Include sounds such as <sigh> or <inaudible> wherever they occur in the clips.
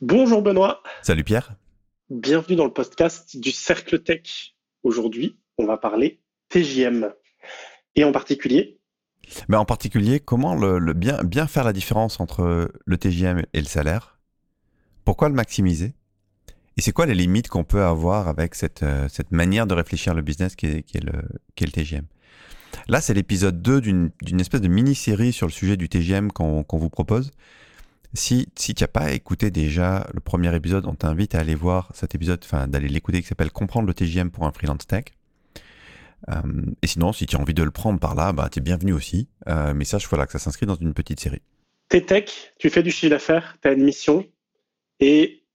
Bonjour Benoît. Salut Pierre. Bienvenue dans le podcast du Cercle Tech. Aujourd'hui, on va parler TJM. Et en particulier Mais En particulier, comment le, bien, bien faire la différence entre le TJM et le salaire? Pourquoi le maximiser? Et c'est quoi les limites qu'on peut avoir avec cette, euh, cette manière de réfléchir le business qui est, qui est, le, qui est le TJM Là, c'est l'épisode 2 d'une espèce de mini-série sur le sujet du TGM qu'on vous propose. Si, si tu n'as pas écouté déjà le premier épisode, on t'invite à aller voir cet épisode, enfin d'aller l'écouter qui s'appelle Comprendre le TGM pour un freelance tech. Euh, et sinon, si tu as envie de le prendre par là, bah, tu es bienvenu aussi. Euh, mais sache voilà, que ça s'inscrit dans une petite série. T'es tech, tu fais du chiffre d'affaires, tu as une mission, et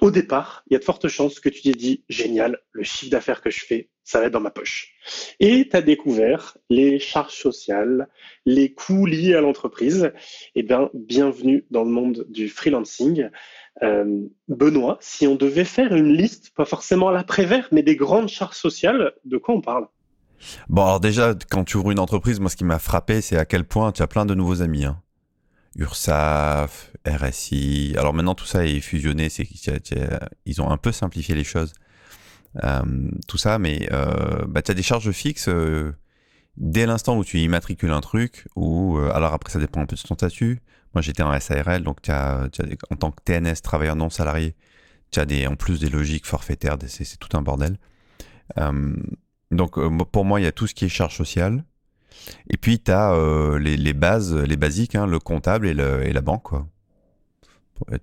au départ, il y a de fortes chances que tu t'es dit, génial, le chiffre d'affaires que je fais, ça va être dans ma poche. Et tu as découvert les charges sociales, les coûts liés à l'entreprise. Eh bien, bienvenue dans le monde du freelancing. Euh, Benoît, si on devait faire une liste, pas forcément l'après-vert, mais des grandes charges sociales, de quoi on parle? Bon, alors déjà, quand tu ouvres une entreprise, moi, ce qui m'a frappé, c'est à quel point tu as plein de nouveaux amis. Hein. URSAF, RSI. Alors maintenant, tout ça est fusionné. C'est ils ont un peu simplifié les choses. Euh, tout ça, mais euh, bah, tu as des charges fixes euh, dès l'instant où tu immatricules un truc, ou alors après ça dépend un peu de ton statut. Moi j'étais en SARL, donc as, en tant que TNS, travailleur non salarié, tu as des, en plus des logiques forfaitaires, c'est tout un bordel. donc pour moi il y a tout ce qui est charge sociale, et puis tu as les, bases, les basiques, hein, le comptable et, le, et la banque, quoi.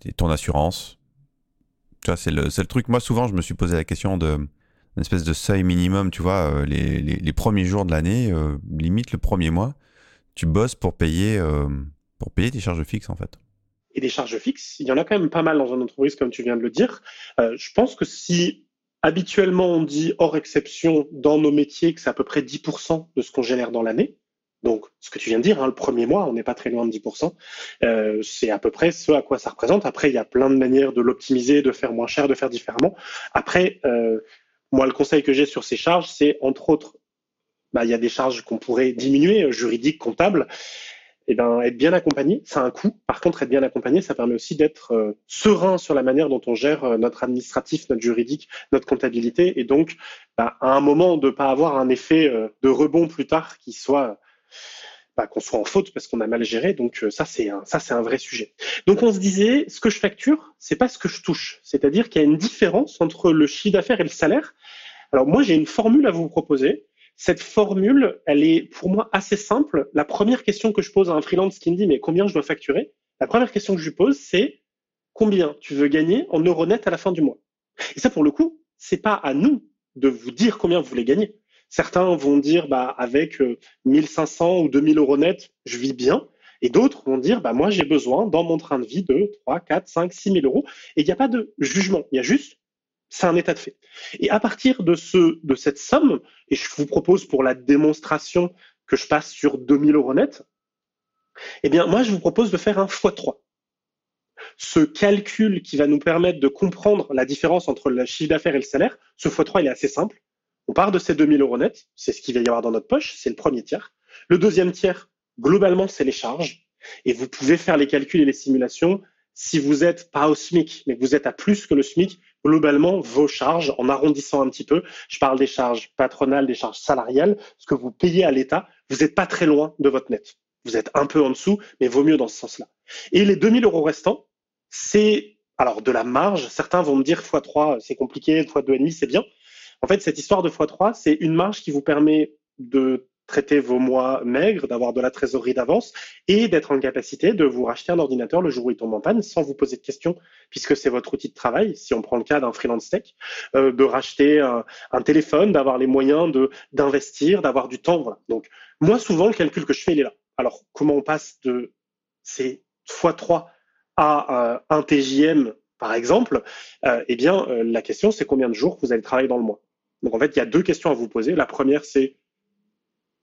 Et ton assurance, c'est le, truc. Moi, souvent, je me suis posé la question de une espèce de seuil minimum, tu vois, euh, les, les, premiers jours de l'année, euh, limite le premier mois, tu bosses pour payer, euh, pour payer tes charges fixes, en fait. Et des charges fixes, il y en a quand même pas mal dans une entreprise, comme tu viens de le dire. je pense que si habituellement on dit hors exception dans nos métiers que c'est à peu près 10% de ce qu'on génère dans l'année, donc, ce que tu viens de dire, hein, le premier mois, on n'est pas très loin de 10%. Euh, c'est à peu près ce à quoi ça représente. Après, il y a plein de manières de l'optimiser, de faire moins cher, de faire différemment. Après, euh, moi, le conseil que j'ai sur ces charges, c'est entre autres, bah, il y a des charges qu'on pourrait diminuer, euh, juridiques, comptables. Eh ben, être bien accompagné, ça a un coût. Par contre, être bien accompagné, ça permet aussi d'être serein sur la manière dont on gère notre administratif, notre juridique, notre comptabilité, et donc bah, à un moment de ne pas avoir un effet de rebond plus tard qui soit bah, qu'on soit en faute parce qu'on a mal géré. Donc euh, ça c'est un, ça c'est un vrai sujet. Donc on se disait, ce que je facture, c'est pas ce que je touche. C'est-à-dire qu'il y a une différence entre le chiffre d'affaires et le salaire. Alors moi j'ai une formule à vous proposer. Cette formule, elle est pour moi assez simple. La première question que je pose à un freelance qui me dit mais combien je dois facturer? La première question que je lui pose c'est combien tu veux gagner en euros net à la fin du mois? Et ça pour le coup, c'est pas à nous de vous dire combien vous voulez gagner. Certains vont dire, bah, avec 1500 euh, ou 2000 euros net, je vis bien. Et d'autres vont dire, bah, moi, j'ai besoin dans mon train de vie de 3, 4, 5, 6 000 euros. Et il n'y a pas de jugement. Il y a juste, c'est un état de fait. Et à partir de ce, de cette somme, et je vous propose pour la démonstration que je passe sur 2000 euros net, eh bien, moi, je vous propose de faire un x3 ce calcul qui va nous permettre de comprendre la différence entre le chiffre d'affaires et le salaire, ce x3, il est assez simple. On part de ces 2000 euros net, c'est ce qu'il va y avoir dans notre poche, c'est le premier tiers. Le deuxième tiers, globalement, c'est les charges. Et vous pouvez faire les calculs et les simulations. Si vous êtes pas au SMIC, mais que vous êtes à plus que le SMIC, globalement, vos charges, en arrondissant un petit peu, je parle des charges patronales, des charges salariales, ce que vous payez à l'État, vous n'êtes pas très loin de votre net. Vous êtes un peu en dessous, mais vaut mieux dans ce sens-là. Et les 2000 euros restants, c'est alors de la marge. Certains vont me dire x3, c'est compliqué, x2,5, c'est bien. En fait, cette histoire de x3, c'est une marge qui vous permet de traiter vos mois maigres, d'avoir de la trésorerie d'avance et d'être en capacité de vous racheter un ordinateur le jour où il tombe en panne sans vous poser de questions, puisque c'est votre outil de travail, si on prend le cas d'un freelance tech, euh, de racheter un, téléphone, d'avoir les moyens d'investir, d'avoir du temps. Donc, moi, souvent, le calcul que je fais, il est là. Alors, comment on passe de ces x3 à euh, un TJM, par exemple euh, Eh bien, la question, c'est combien de jours vous allez travailler dans le mois? Donc en fait, il y a deux questions à vous poser. La première, c'est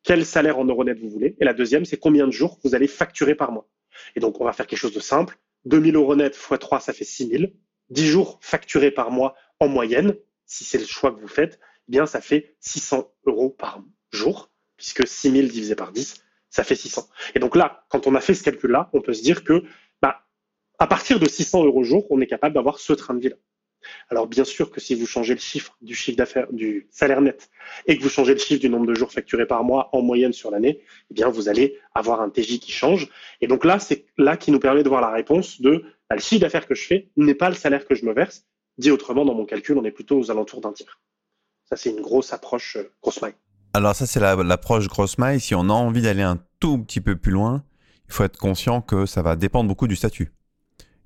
quel salaire en euros net vous voulez? Et la deuxième, c'est combien de jours vous allez facturer par mois? Et donc on va faire quelque chose de simple. 2000 euros net x 3, ça fait 6000. 10 jours facturés par mois en moyenne, si c'est le choix que vous faites, eh bien ça fait 600 euros par jour, puisque 6000 divisé par 10, ça fait 600. Et donc là, quand on a fait ce calcul-là, on peut se dire que bah, À partir de 600 euros jour, on est capable d'avoir ce train de vie-là. Alors bien sûr que si vous changez le chiffre du chiffre d'affaires du salaire net et que vous changez le chiffre du nombre de jours facturés par mois en moyenne sur l'année, eh bien vous allez avoir un TJ qui change. Et donc là, c'est là qui nous permet de voir la réponse de bah, le chiffre d'affaires que je fais n'est pas le salaire que je me verse. Dit autrement, dans mon calcul, on est plutôt aux alentours d'un tiers. Ça, c'est une grosse approche euh, grosse maille. Alors ça, c'est l'approche grosse maille. Si on a envie d'aller un tout petit peu plus loin, il faut être conscient que ça va dépendre beaucoup du statut.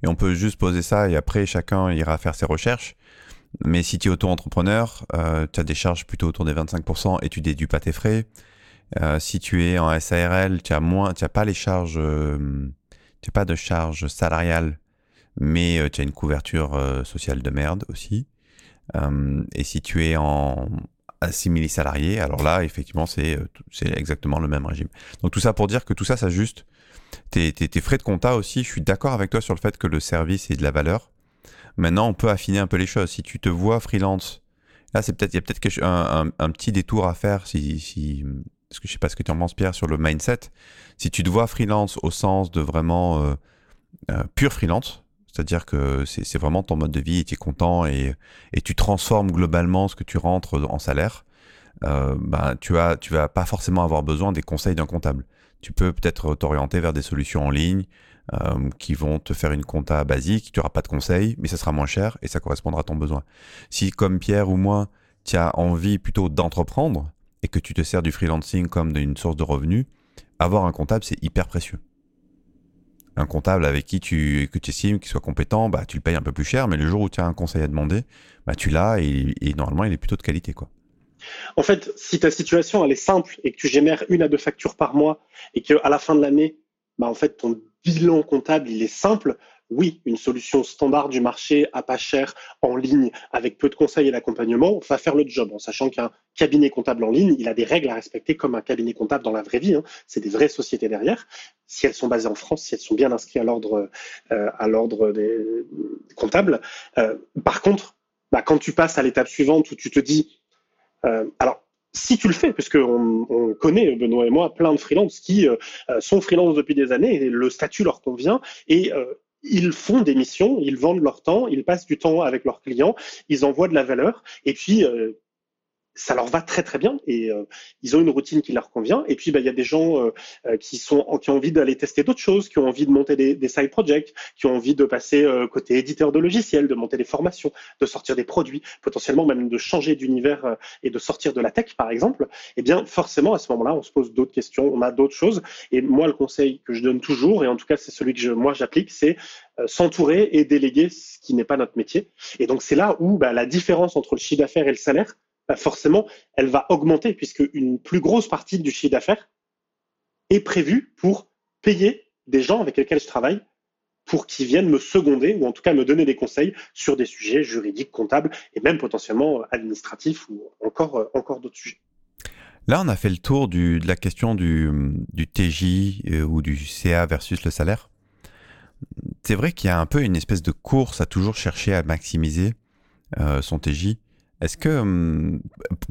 Et on peut juste poser ça et après chacun ira faire ses recherches. Mais si tu es auto-entrepreneur, euh, tu as des charges plutôt autour des 25% et tu déduis pas tes frais. Euh, si tu es en SARL, tu as moins, tu as pas les charges, euh, tu as pas de charges salariales, mais tu as une couverture sociale de merde aussi. Et si tu es en assimilé salarié, alors là, effectivement, c'est c'est exactement le même régime. Donc tout ça pour dire que tout ça s'ajuste tes, frais de compta aussi, je suis d'accord avec toi sur le fait que le service est de la valeur. Maintenant, on peut affiner un peu les choses. Si tu te vois freelance, là, c'est peut-être, il y a peut-être un, petit détour à faire si, si, parce que je sais pas ce que tu en penses, Pierre, sur le mindset. Si tu te vois freelance au sens de vraiment euh, euh, pur freelance, c'est-à-dire que c'est vraiment ton mode de vie et tu es content et, tu transformes globalement ce que tu rentres en salaire, euh, ben, tu, tu vas pas forcément avoir besoin des conseils d'un comptable tu peux peut-être t'orienter vers des solutions en ligne euh, qui vont te faire une compta basique, tu n'auras pas de conseils, mais ça sera moins cher et ça correspondra à ton besoin. Si comme Pierre ou moi, tu as envie plutôt d'entreprendre et que tu te sers du freelancing comme d'une source de revenus, avoir un comptable, c'est hyper précieux. Un comptable avec qui tu, estimes qu'il soit compétent, bah, tu le payes un peu plus cher, mais le jour où tu as un conseil à demander, bah, tu l'as et, et normalement, il est plutôt de qualité. quoi. En fait, si ta situation elle est simple et que tu génères une à deux factures par mois et qu'à la fin de l'année, bah, en fait, ton bilan comptable il est simple, oui, une solution standard du marché à pas cher en ligne avec peu de conseils et d'accompagnement va faire le job en sachant qu'un cabinet comptable en ligne, il a des règles à respecter comme un cabinet comptable dans la vraie vie. Hein. C'est des vraies sociétés derrière. Si elles sont basées en France, si elles sont bien inscrites à l'ordre euh, à l'ordre des comptables. Euh, par contre, bah, quand tu passes à l'étape suivante où tu te dis alors, si tu le fais, puisque on, connaît, Benoît et moi, plein de freelances qui euh, euh, sont freelance depuis des années et le statut leur convient et ils font des missions, ils vendent leur temps, ils passent du temps avec leurs clients, ils envoient de la valeur et puis ça leur va très très bien et euh, ils ont une routine qui leur convient. Et puis bah, il y a des gens euh, euh, qui sont qui ont envie d'aller tester d'autres choses, qui ont envie de monter des, des side projects, qui ont envie de passer côté éditeur de logiciels, de monter des formations, de sortir des produits, potentiellement même de changer d'univers et de sortir de la tech par exemple. Eh bien forcément à ce moment-là, on se pose d'autres questions, on a d'autres choses. Et moi le conseil que je donne toujours, et en tout cas c'est celui que je, moi j'applique, c'est s'entourer et déléguer ce qui n'est pas notre métier. Et donc c'est là où bah, la différence entre le chiffre d'affaires et le salaire bah, forcément, elle va augmenter puisque une plus grosse partie du chiffre d'affaires est prévue pour payer des gens avec lesquels je travaille pour qu'ils viennent me seconder ou en tout cas me donner des conseils sur des sujets juridiques, comptables et même potentiellement administratifs ou encore, euh, d'autres sujets. Là, on a fait le tour de la question du, du TJ euh, ou du CA versus le salaire. C'est vrai qu'il y a un peu une espèce de course à toujours chercher à maximiser euh, son TJ. Est-ce que hum,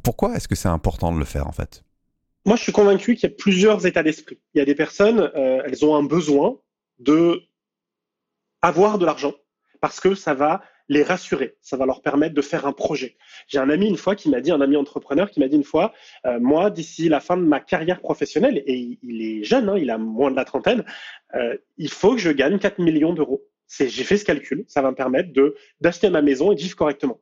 pourquoi est-ce que c'est important de le faire en fait? Moi, je suis convaincu qu'il y a plusieurs états d'esprit. Il y a des personnes, euh, elles ont un besoin de avoir de l'argent parce que ça va les rassurer, ça va leur permettre de faire un projet. J'ai un ami une fois qui m'a dit, un ami entrepreneur qui m'a dit une fois, euh, moi d'ici la fin de ma carrière professionnelle, et il est jeune, hein, il a moins de la trentaine, euh, il faut que je gagne 4 millions d'euros. J'ai fait ce calcul, ça va me permettre d'acheter ma maison et de vivre correctement.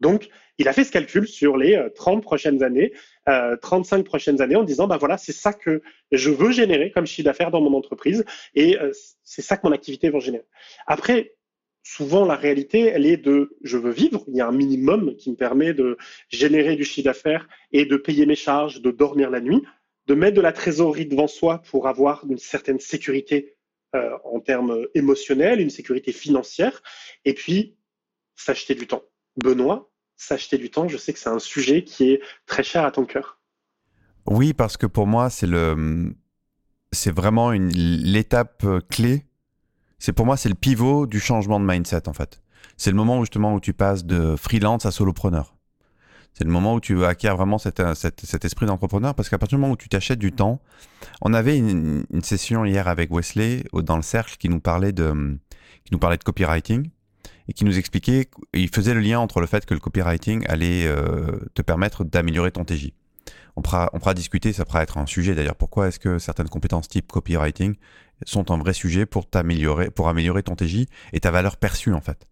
Donc, il a fait ce calcul sur les 30 euh, prochaines années, euh, 35 prochaines années, en disant, bah voilà, c'est ça que je veux générer comme chiffre d'affaires dans mon entreprise, et euh, c'est ça que mon activité va générer. Après, souvent la réalité, elle est de, je veux vivre. Il y a un minimum qui me permet de générer du chiffre d'affaires et de payer mes charges, de dormir la nuit, de mettre de la trésorerie devant soi pour avoir une certaine sécurité euh, en termes émotionnels, une sécurité financière, et puis s'acheter du temps. Benoît, s'acheter du temps, je sais que c'est un sujet qui est très cher à ton cœur. Oui, parce que pour moi, c'est le, c'est vraiment une, l'étape clé. C'est pour moi, c'est le pivot du changement de mindset en fait. C'est le moment où, justement où tu passes de freelance à solopreneur. C'est le moment où tu acquiers vraiment cet, cet, esprit d'entrepreneur parce qu'à partir du moment où tu t'achètes du temps, on avait une, session hier avec Wesley dans le cercle qui nous parlait de, qui nous parlait de copywriting et qui nous expliquait, il faisait le lien entre le fait que le copywriting allait euh, te permettre d'améliorer ton TJ. On pourra, on pourra discuter, ça pourra être un sujet d'ailleurs. Pourquoi est-ce que certaines compétences type copywriting sont un vrai sujet pour t'améliorer, pour améliorer ton TJ et ta valeur perçue en fait?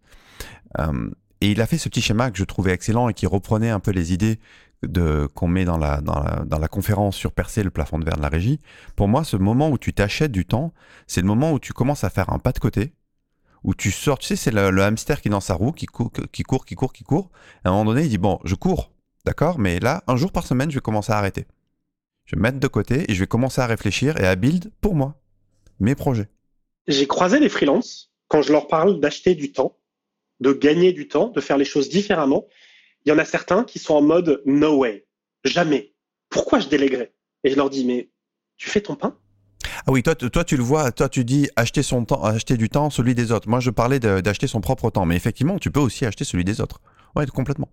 Euh, et il a fait ce petit schéma que je trouvais excellent et qui reprenait un peu les idées de qu'on met dans la, dans la, dans la conférence sur percer le plafond de verre de la régie. Pour moi, ce moment où tu t'achètes du temps, c'est le moment où tu commences à faire un pas de côté, où tu sors, tu sais, c'est le, hamster qui est dans sa roue, qui court, qui court, qui court, qui court. À un moment donné, il dit, bon, je cours, d'accord, mais là, un jour par semaine, je vais commencer à arrêter. Je vais mettre de côté et je vais commencer à réfléchir et à build pour moi, mes projets. J'ai croisé des freelances quand je leur parle d'acheter du temps de gagner du temps, de faire les choses différemment. Il y en a certains qui sont en mode no way, jamais. Pourquoi je déléguerais? Et je leur dis mais tu fais ton pain? Ah oui, toi, toi, tu le vois, toi, tu dis acheter son temps, acheter du temps, celui des autres. Moi, je parlais d'acheter son propre temps, mais effectivement, tu peux aussi acheter celui des autres. Ouais, complètement.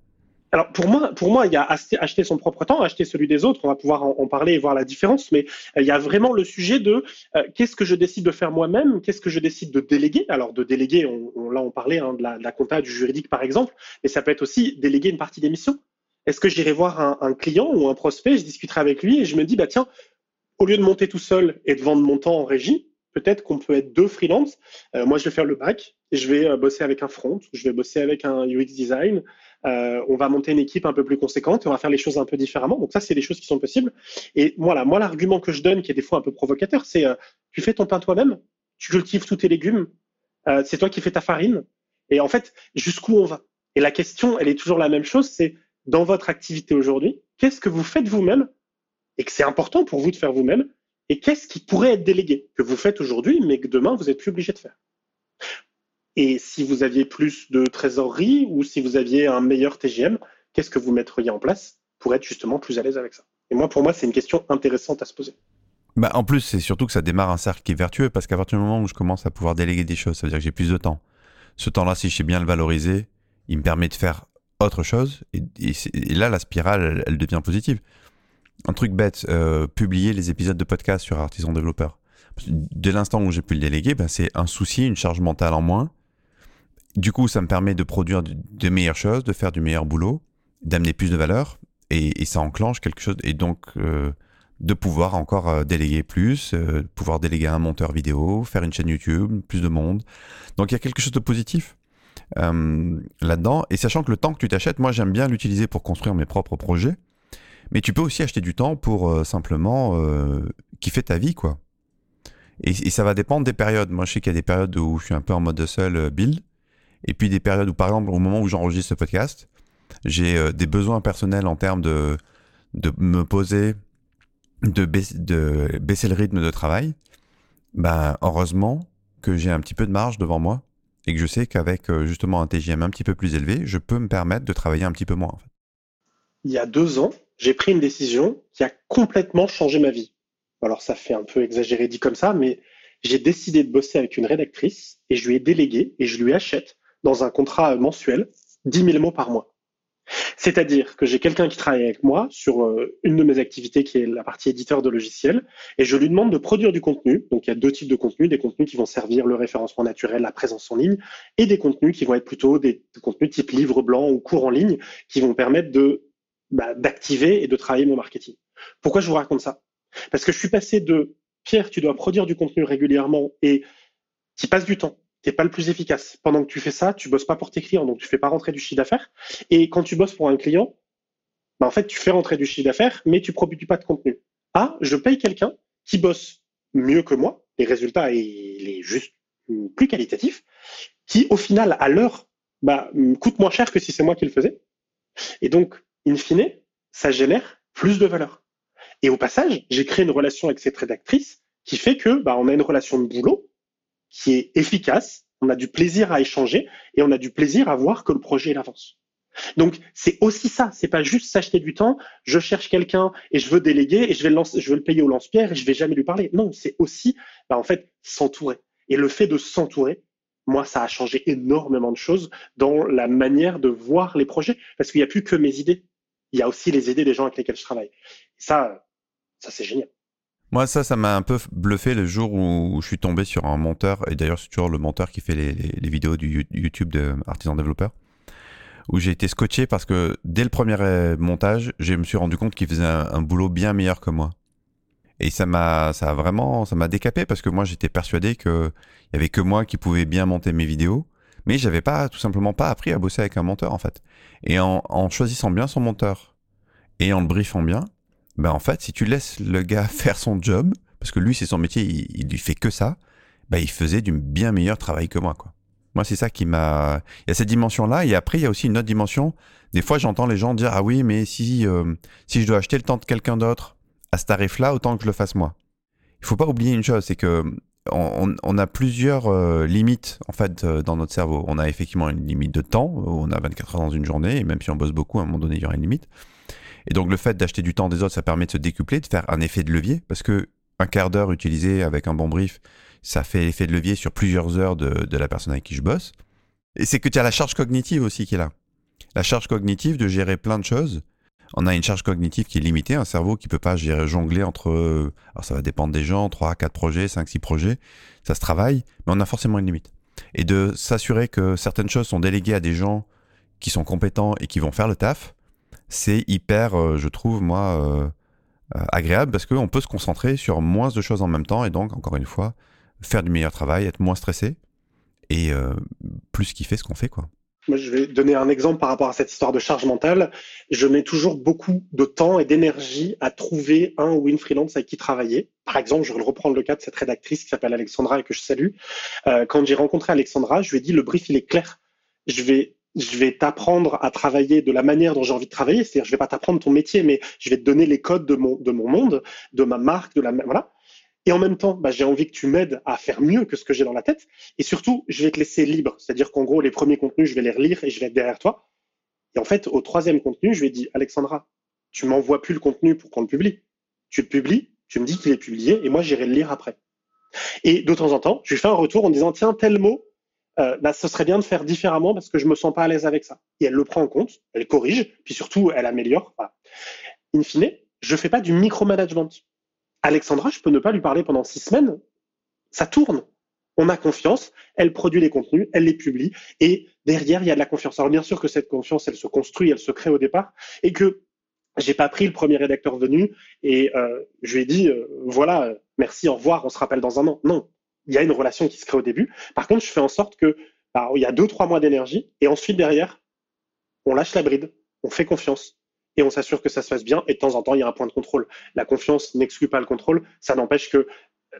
Alors pour moi, pour moi, il y a acheter son propre temps, acheter celui des autres. On va pouvoir en, parler et voir la différence. Mais euh, il y a vraiment le sujet de euh, qu'est-ce que je décide de faire moi-même, qu'est-ce que je décide de déléguer? Alors de déléguer, on, là on parlait hein, de, la, de, compta, du juridique par exemple, mais ça peut être aussi déléguer une partie des missions. Est-ce que j'irai voir un, un, client ou un prospect, je discuterai avec lui et je me dis bah tiens, au lieu de monter tout seul et de vendre mon temps en régie, peut-être qu'on peut être deux freelances. Euh, moi, je vais faire le bac et je vais bosser avec un front, je vais bosser avec un UX design, euh, on va monter une équipe un peu plus conséquente et on va faire les choses un peu différemment. Donc ça, c'est des choses qui sont possibles. Et voilà, moi, l'argument que je donne, qui est des fois un peu provocateur, c'est euh, tu fais ton pain toi-même, tu cultives tous tes légumes, euh, c'est toi qui fais ta farine. Et en fait, jusqu'où on va? Et la question, elle est toujours la même chose, c'est dans votre activité aujourd'hui, qu'est-ce que vous faites vous-même et que c'est important pour vous de faire vous-même et qu'est-ce qui pourrait être délégué que vous faites aujourd'hui mais que demain vous n'êtes plus obligé de faire et si vous aviez plus de trésorerie ou si vous aviez un meilleur TGM, qu'est-ce que vous mettriez en place pour être justement plus à l'aise avec ça? Et moi, pour moi, c'est une question intéressante à se poser. Bah, en plus, c'est surtout que ça démarre un cercle qui est vertueux parce qu'à partir du moment où je commence à pouvoir déléguer des choses, ça veut dire que j'ai plus de temps. Ce temps-là, si je sais bien le valoriser, il me permet de faire autre chose. Et, là, la spirale, elle, devient positive. Un truc bête, euh, publier les épisodes de podcast sur Artisan Développeur. Dès l'instant où j'ai pu le déléguer, ben, c'est un souci, une charge mentale en moins du coup, ça me permet de produire de, meilleures choses, de faire du meilleur boulot, d'amener plus de valeur, et, ça enclenche quelque chose, et donc euh, de pouvoir encore euh, déléguer plus, euh, pouvoir déléguer un monteur vidéo, faire une chaîne YouTube, plus de monde. Donc il y a quelque chose de positif là-dedans, et sachant que le temps que tu t'achètes, moi j'aime bien l'utiliser pour construire mes propres projets, mais tu peux aussi acheter du temps pour simplement kiffer ta vie, quoi. Et, ça va dépendre des périodes. Moi, je sais qu'il y a des périodes où je suis un peu en mode seul build, et puis des périodes où, par exemple, au moment où j'enregistre ce podcast, j'ai euh, des besoins personnels en termes de, de me poser, de, baisser, de baisser le rythme de travail. Ben, heureusement que j'ai un petit peu de marge devant moi et que je sais qu'avec euh, justement un TGM un petit peu plus élevé, je peux me permettre de travailler un petit peu moins. Il y a deux ans, j'ai pris une décision qui a complètement changé ma vie. Alors ça fait un peu exagéré dit comme ça, mais j'ai décidé de bosser avec une rédactrice et je lui ai délégué et je lui achète dans un contrat mensuel 10 000 mots par mois. C'est-à-dire que j'ai quelqu'un qui travaille avec moi sur euh, une de mes activités qui est la partie éditeur de logiciels et je lui demande de produire du contenu. Donc il y a deux types de contenus, des contenus qui vont servir le référencement naturel, la présence en ligne et des contenus qui vont être plutôt des, contenus type livre blanc ou cours en ligne qui vont permettre de bah, d'activer et de travailler mon marketing. Pourquoi je vous raconte ça? Parce que je suis passé de Pierre, tu dois produire du contenu régulièrement et tu passes du temps t'es pas le plus efficace. Pendant que tu fais ça, tu bosses pas pour tes clients, donc tu fais pas rentrer du chiffre d'affaires. Et quand tu bosses pour un client, bah en fait, tu fais rentrer du chiffre d'affaires, mais tu produis pas de contenu. Ah, je paye quelqu'un qui bosse mieux que moi, les résultats, il est juste plus qualitatif, qui au final, à l'heure, bah, coûte moins cher que si c'est moi qui le faisais. Et donc, in fine, ça génère plus de valeur. Et au passage, j'ai créé une relation avec cette rédactrice qui fait que bah, on a une relation de boulot qui est efficace, on a du plaisir à échanger et on a du plaisir à voir que le projet avance. Donc c'est aussi ça, c'est pas juste s'acheter du temps, je cherche quelqu'un et je veux déléguer et je vais le, veux le payer au lance-pierre et je vais jamais lui parler. Non, c'est aussi bah, en fait s'entourer. Et le fait de s'entourer, moi ça a changé énormément de choses dans la manière de voir les projets parce qu'il n'y a plus que mes idées. Il y a aussi les idées des gens avec lesquels je travaille. ça, ça c'est génial. Moi, ça, ça m'a un peu bluffé le jour où je suis tombé sur un monteur, et d'ailleurs, c'est toujours le monteur qui fait les, vidéos du YouTube de Artisan Développeur, où j'ai été scotché parce que dès le premier euh, montage, je me suis rendu compte qu'il faisait un, boulot bien meilleur que moi. Et ça m'a, ça a vraiment, ça m'a décapé parce que moi, j'étais persuadé qu'il y avait que moi qui pouvais bien monter mes vidéos, mais j'avais pas, tout simplement pas appris à bosser avec un monteur, en fait. Et en, choisissant bien son monteur et en le briefant bien, ben en fait, si tu laisses le gars <laughs> faire son job, parce que lui c'est son métier, il, il, lui fait que ça, ben il faisait du bien meilleur travail que moi, quoi. Moi, c'est ça qui m'a. Il y a cette dimension-là, et après, il y a aussi une autre dimension. Des fois, j'entends les gens dire ah oui, mais si euh, si je dois acheter le temps de quelqu'un d'autre à ce tarif-là, autant que je le fasse moi. Il faut pas oublier une chose, c'est que on, on, a plusieurs euh, limites en fait euh, dans notre cerveau. On a effectivement une limite de temps, on a 24 heures dans une journée, et même si on bosse beaucoup, à un moment donné, il y aura une limite. Et donc le fait d'acheter du temps des autres, ça permet de se décupler, de faire un effet de levier, parce que un quart d'heure utilisé avec un bon brief, ça fait l'effet de levier sur plusieurs heures de, de la personne avec qui je bosse. Et c'est que tu as la charge cognitive aussi qui est là. La charge cognitive de gérer plein de choses. On a une charge cognitive qui est limitée, un cerveau qui peut pas jongler entre, alors ça va dépendre des gens, 3, 4 projets, 5, 6 projets, ça se travaille, mais on a forcément une limite. Et de s'assurer que certaines choses sont déléguées à des gens qui sont compétents et qui vont faire le taf, c'est hyper, euh, je trouve, moi, euh, euh, agréable parce qu'on peut se concentrer sur moins de choses en même temps et donc, encore une fois, faire du meilleur travail, être moins stressé et plus kiffer ce qu'on fait, quoi. Moi, je vais donner un exemple par rapport à cette histoire de charge mentale. Je mets toujours beaucoup de temps et d'énergie à trouver un ou une freelance avec qui travailler. Par exemple, je vais reprendre le cas de cette rédactrice qui s'appelle Alexandra et que je salue. quand j'ai rencontré Alexandra, je lui ai dit le brief il est clair. Je vais je vais t'apprendre à travailler de la manière dont j'ai envie de travailler. C'est-à-dire, je vais pas t'apprendre ton métier, mais je vais te donner les codes de mon, de mon monde, de ma marque, de la, voilà. Et en même temps, bah, j'ai envie que tu m'aides à faire mieux que ce que j'ai dans la tête. Et surtout, je vais te laisser libre. C'est-à-dire qu'en gros, les premiers contenus, je vais les relire et je vais être derrière toi. Et en fait, au troisième contenu, je lui ai dit, Alexandra, tu m'envoies plus le contenu pour qu'on le publie. Tu le publies, tu me dis qu'il est publié et moi, j'irai le lire après. Et de temps en temps, je lui fais un retour en disant, tiens, tel mot, euh, bah, ce serait bien de faire différemment parce que je me sens pas à l'aise avec ça. Et elle le prend en compte, elle corrige, puis surtout elle améliore. In fine, je fais pas du micromanagement. Alexandra, je peux ne pas lui parler pendant six semaines, ça tourne. On a confiance, elle produit les contenus, elle les publie, et derrière il y a de la confiance. Alors bien sûr que cette confiance, elle se construit, elle se crée au départ, et que j'ai pas pris le premier rédacteur venu et euh, je lui ai dit euh, voilà, merci, au revoir, on se rappelle dans un an. Non, il y a une relation qui se crée au début. Par contre, je fais en sorte que bah, il y a deux trois mois d'énergie et ensuite derrière, on lâche la bride, on fait confiance et on s'assure que ça se fasse bien. Et de temps en temps, il y a un point de contrôle. La confiance n'exclut pas le contrôle. Ça n'empêche que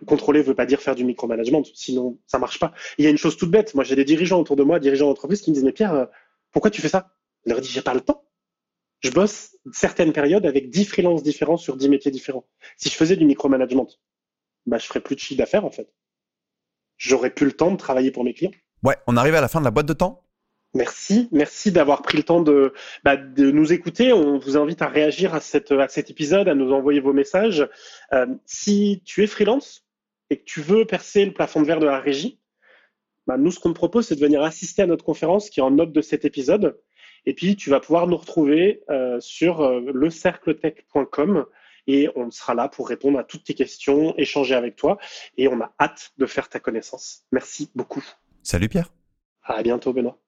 contrôler veut pas dire faire du micromanagement, sinon ça marche pas. Il y a une chose toute bête. Moi, j'ai des dirigeants autour de moi, dirigeants d'entreprise, qui me disent mais Pierre, euh, pourquoi tu fais ça? Je leur dis j'ai pas le temps. Je bosse certaines périodes avec 10 freelances différents sur 10 métiers différents. Si je faisais du micromanagement, bah, je ferais plus de chiffre d'affaires en fait j'aurais plus le temps de travailler pour mes clients. Ouais, on arrive à la fin de la boîte de temps. Merci, merci d'avoir pris le temps de, bah, de nous écouter. On vous invite à réagir à, cette, à cet épisode, à nous envoyer vos messages. Euh, si tu es freelance et que tu veux percer le plafond de verre de la régie, bah, nous, ce qu'on te propose, c'est de venir assister à notre conférence qui est en note de cet épisode. Et puis, tu vas pouvoir nous retrouver euh, sur euh, lecercletech.com et on sera là pour répondre à toutes tes questions, échanger avec toi et on a hâte de faire ta connaissance. Merci beaucoup. Salut Pierre. À bientôt Benoît.